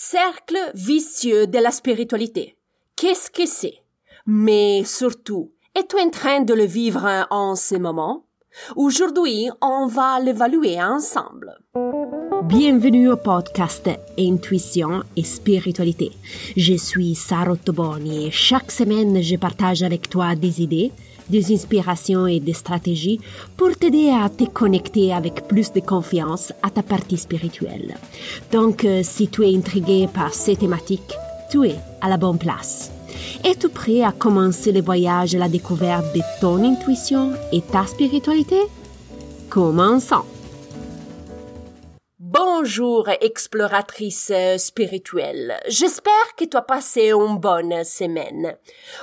Cercle vicieux de la spiritualité. Qu'est-ce que c'est? Mais surtout, es-tu en train de le vivre en ce moment? Aujourd'hui, on va l'évaluer ensemble. Bienvenue au podcast Intuition et Spiritualité. Je suis Sarah Toboni et chaque semaine, je partage avec toi des idées, des inspirations et des stratégies pour t'aider à te connecter avec plus de confiance à ta partie spirituelle. Donc, euh, si tu es intrigué par ces thématiques, tu es à la bonne place. Es-tu prêt à commencer le voyage à la découverte de ton intuition et ta spiritualité? Commençons! Bonjour, exploratrice spirituelle. J'espère que tu as passé une bonne semaine.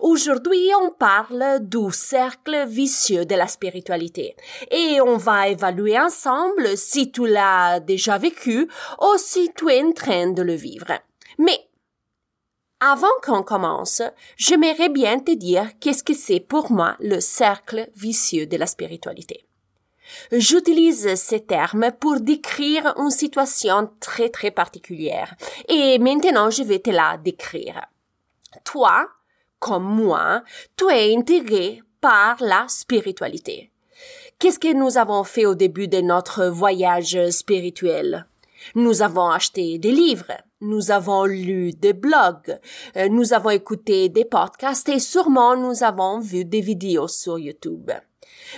Aujourd'hui, on parle du cercle vicieux de la spiritualité et on va évaluer ensemble si tu l'as déjà vécu ou si tu es en train de le vivre. Mais avant qu'on commence, j'aimerais bien te dire qu'est-ce que c'est pour moi le cercle vicieux de la spiritualité. J'utilise ces termes pour décrire une situation très très particulière. Et maintenant, je vais te la décrire. Toi, comme moi, tu es intégré par la spiritualité. Qu'est-ce que nous avons fait au début de notre voyage spirituel? Nous avons acheté des livres, nous avons lu des blogs, euh, nous avons écouté des podcasts et sûrement nous avons vu des vidéos sur YouTube.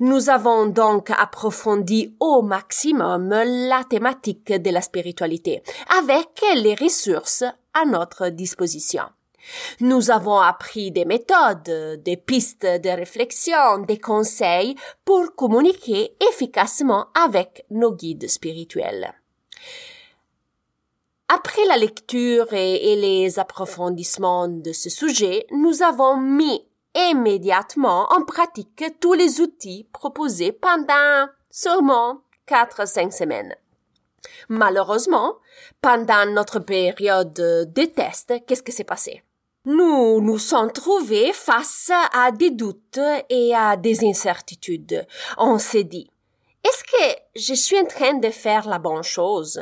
Nous avons donc approfondi au maximum la thématique de la spiritualité avec les ressources à notre disposition. Nous avons appris des méthodes, des pistes de réflexion, des conseils pour communiquer efficacement avec nos guides spirituels. Après la lecture et, les approfondissements de ce sujet, nous avons mis immédiatement en pratique tous les outils proposés pendant sûrement 4-5 semaines. Malheureusement, pendant notre période de test, qu'est-ce qui s'est passé? Nous nous sommes trouvés face à des doutes et à des incertitudes. On s'est dit, est-ce que je suis en train de faire la bonne chose?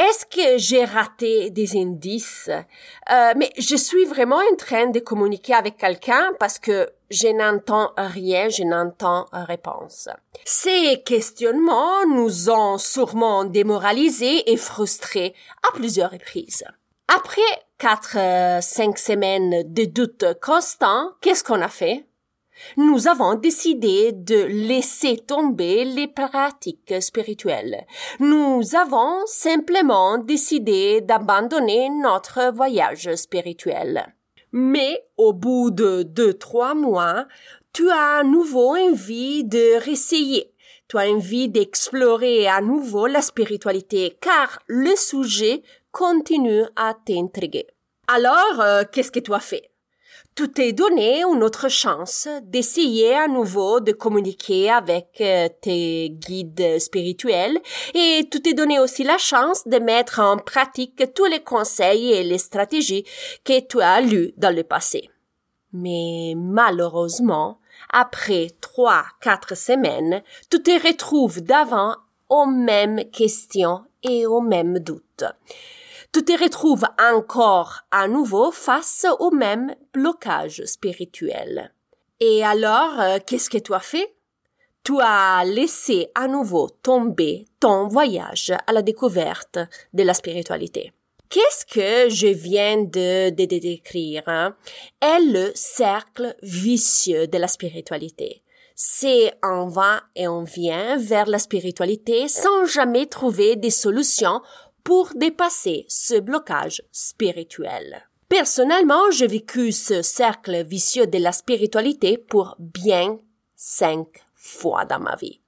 Est-ce que j'ai raté des indices? Euh, Mais je suis vraiment en train de communiquer avec quelqu'un parce que je n'entends rien, je n'entends réponse. Ces questionnements nous ont sûrement démoralisés et frustrés à plusieurs reprises. Après quatre, euh, cinq semaines de doutes constants, qu'est-ce qu'on a fait? Nous avons décidé de laisser tomber les pratiques spirituelles. Nous avons simplement décidé d'abandonner notre voyage spirituel. Mais au bout de deux, trois mois, tu as à nouveau envie de réessayer. Tu as envie d'explorer à nouveau la spiritualité car le sujet continue à t'intriguer. Alors, euh, qu'est-ce que tu as fait? Tout est donné une autre chance d'essayer à nouveau de communiquer avec euh, tes guides spirituels et tout est donné aussi la chance de mettre en pratique tous les conseils et les stratégies que tu as lus dans le passé. Mais malheureusement, après trois, quatre semaines, tu te retrouves d'avant aux mêmes questions et aux mêmes doutes tu te retrouves encore à nouveau face au même blocage spirituel. Et alors, euh, qu'est-ce que tu as fait? Tu as laissé à nouveau tomber ton voyage à la découverte de la spiritualité. Qu'est-ce que je viens de, décrire hein? est le cercle vicieux de la spiritualité. C'est on va et on vient vers la spiritualité sans jamais trouver des solutions pour dépasser ce blocage spirituel. Personnellement, j'ai vécu ce cercle vicieux de la spiritualité pour bien cinq fois dans ma vie.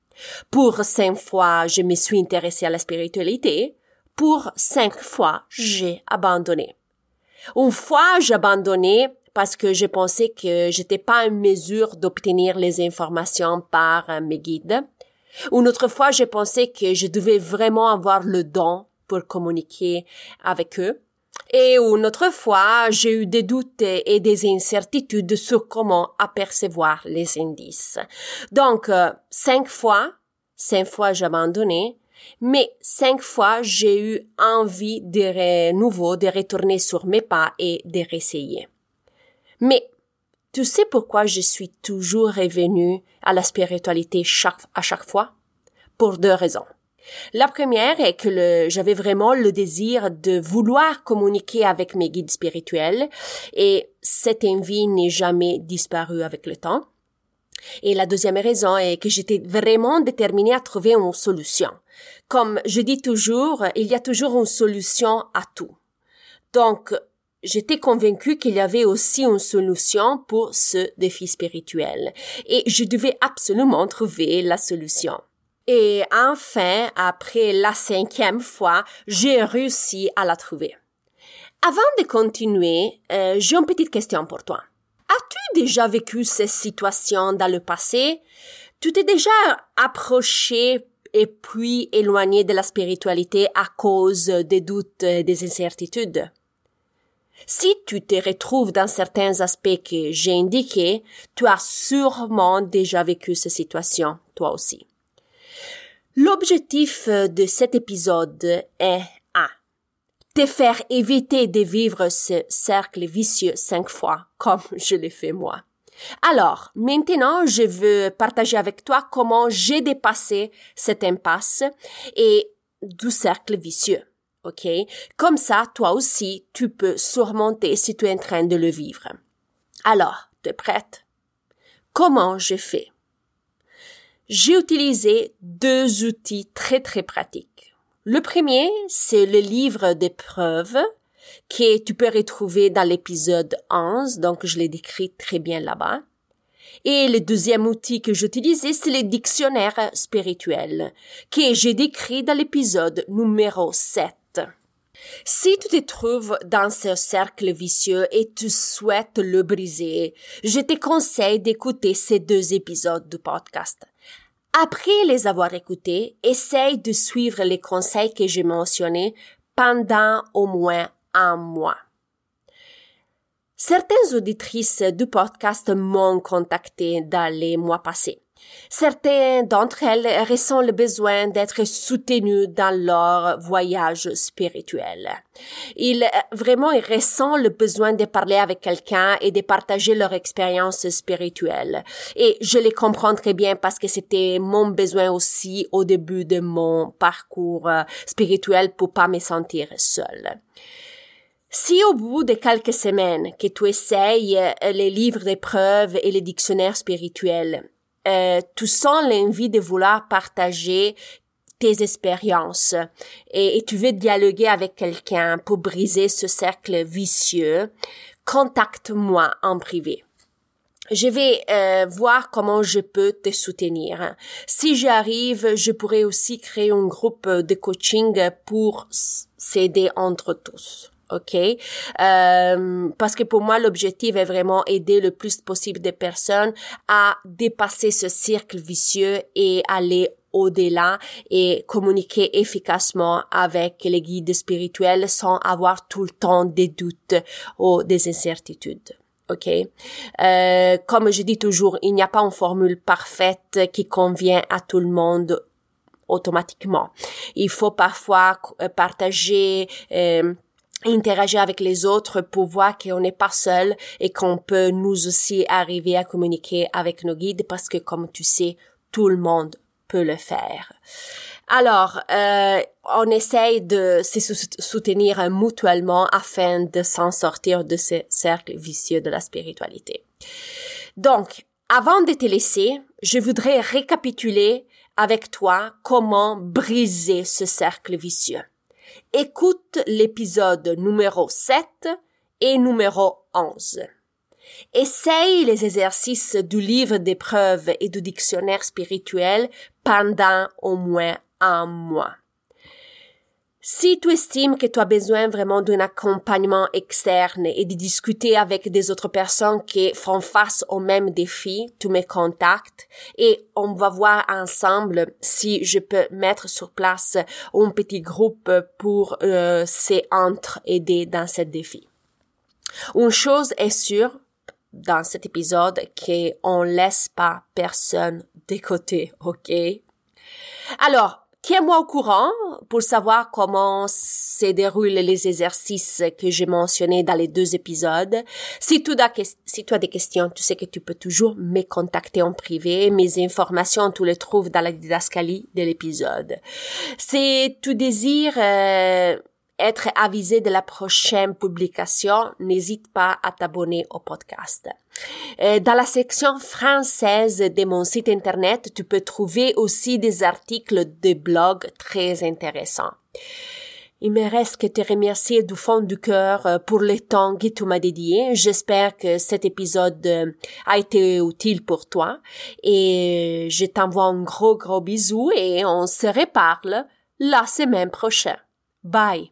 Pour cinq fois, je me suis intéressée à la spiritualité. Pour cinq fois, j'ai abandonné. Une fois, j'ai abandonné parce que je pensais que j'étais pas en mesure d'obtenir les informations par mes guides. Une autre fois, je pensais que je devais vraiment avoir le don pour communiquer avec eux. Et une autre fois, j'ai eu des doutes et des incertitudes sur comment apercevoir les indices. Donc, euh, cinq fois, cinq fois j'ai abandonné, Mais cinq fois, j'ai eu envie de nouveau de retourner sur mes pas et de réessayer. Mais tu sais pourquoi je suis toujours revenu à la spiritualité à chaque fois? Pour deux raisons. La première est que j'avais vraiment le désir de vouloir communiquer avec mes guides spirituels et cette envie n'est jamais disparue avec le temps. Et la deuxième raison est que j'étais vraiment déterminée à trouver une solution. Comme je dis toujours, il y a toujours une solution à tout. Donc, j'étais convaincue qu'il y avait aussi une solution pour ce défi spirituel. Et je devais absolument trouver la solution. Et enfin, après la cinquième fois, j'ai réussi à la trouver. Avant de continuer, euh, j'ai une petite question pour toi. As-tu déjà vécu ces situations dans le passé? Tu t'es déjà approché et puis éloigné de la spiritualité à cause des doutes et des incertitudes? Si tu te retrouves dans certains aspects que j'ai indiqués, tu as sûrement déjà vécu ces situations, toi aussi. L'objectif de cet épisode est à te faire éviter de vivre ce cercle vicieux cinq fois, comme je l'ai fait moi. Alors, maintenant, je veux partager avec toi comment j'ai dépassé cette impasse et du cercle vicieux. OK? Comme ça, toi aussi, tu peux surmonter si tu es en train de le vivre. Alors, tu es prête? Comment j'ai fait? J'ai utilisé deux outils très très pratiques. Le premier, c'est le livre d'épreuves que tu peux retrouver dans l'épisode 11, donc je l'ai décrit très bien là-bas. Et le deuxième outil que j'utilisais, c'est le dictionnaire spirituel, que j'ai décrit dans l'épisode numéro 7. Si tu te trouves dans ce cercle vicieux et tu souhaites le briser, je te conseille d'écouter ces deux épisodes du podcast. Après les avoir écoutés, essaye de suivre les conseils que j'ai mentionnés pendant au moins un mois. Certaines auditrices du podcast m'ont contacté dans les mois passés. Certains d'entre elles ressentent le besoin d'être soutenues dans leur voyage spirituel. Ils vraiment ils ressentent le besoin de parler avec quelqu'un et de partager leur expérience spirituelle. Et je les comprends très bien parce que c'était mon besoin aussi au début de mon parcours euh, spirituel pour pas me sentir seule. Si au bout de quelques semaines que tu essayes euh, les livres d'épreuves et les dictionnaires spirituels, euh, tu sens l'envie de vouloir partager tes expériences et, tu veux dialoguer avec quelqu'un pour briser ce cercle vicieux, contacte-moi en privé. Je vais euh, voir comment je peux te soutenir. Si j'arrive, je pourrais aussi créer un groupe de coaching pour s'aider entre tous ok? Euh, Parce que pour moi, l'objectif est vraiment aider le plus possible de personnes à dépasser ce cercle vicieux et aller au-delà et communiquer efficacement avec les guides spirituels sans avoir tout le temps des doutes ou des incertitudes. OK? Euh, comme je dis toujours, il n'y a pas une formule parfaite qui convient à tout le monde automatiquement. Il faut parfois partager euh, interagir avec les autres pour voir qu'on n'est pas seul et qu'on peut nous aussi arriver à communiquer avec nos guides parce que comme tu sais, tout le monde peut le faire. Alors, euh, on essaye de se soutenir mutuellement afin de s'en sortir de ce cercle vicieux de la spiritualité. Donc, avant de te laisser, je voudrais récapituler avec toi comment briser ce cercle vicieux écoute l'épisode numéro 7 et numéro 11. Essaye les exercices du livre d'épreuves et du dictionnaire spirituel pendant au moins un mois. Si tu estimes que tu as besoin vraiment d'un accompagnement externe et de discuter avec des autres personnes qui font face au même défi, tu me contactes et on va voir ensemble si je peux mettre sur place un petit groupe pour euh, s'entre-aider dans ce défi. Une chose est sûre dans cet épisode qu'on laisse pas personne de côté, ok? Alors, tiens-moi au courant pour savoir comment se déroulent les exercices que j'ai mentionnés dans les deux épisodes. Si tu, as, des questions, tu sais que tu peux toujours me contacter en privé. Mes informations, tu les trouves dans la didascalie de l'épisode. Si tu désires euh, être avisé de la prochaine publication, n'hésite pas à t'abonner au podcast. Euh, dans la section française de mon site internet, tu peux trouver aussi des articles de blog très intéressants. Il me reste que te remercier du fond du cœur euh, pour le temps que tu m'as dédié. J'espère que cet épisode euh, a été utile pour toi et je t'envoie un gros gros bisou et on se reparle la semaine prochaine. Bye.